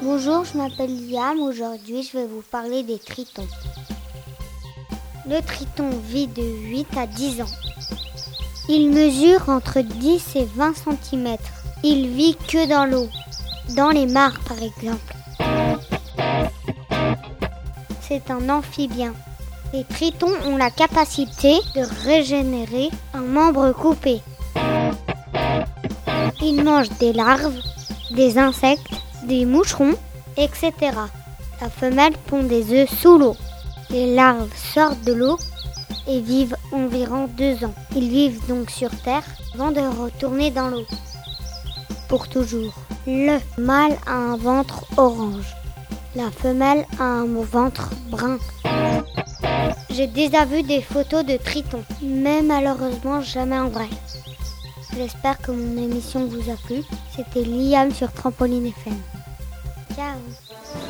Bonjour, je m'appelle Liam. Aujourd'hui, je vais vous parler des tritons. Le triton vit de 8 à 10 ans. Il mesure entre 10 et 20 cm. Il vit que dans l'eau, dans les mares par exemple. C'est un amphibien. Les tritons ont la capacité de régénérer un membre coupé. Ils mangent des larves, des insectes, des moucherons, etc. La femelle pond des œufs sous l'eau. Les larves sortent de l'eau et vivent environ deux ans. Ils vivent donc sur Terre avant de retourner dans l'eau. Pour toujours. Le mâle a un ventre orange. La femelle a un ventre brun. J'ai déjà vu des photos de tritons, mais malheureusement jamais en vrai. J'espère que mon émission vous a plu. C'était Liam sur Trampoline FM. down.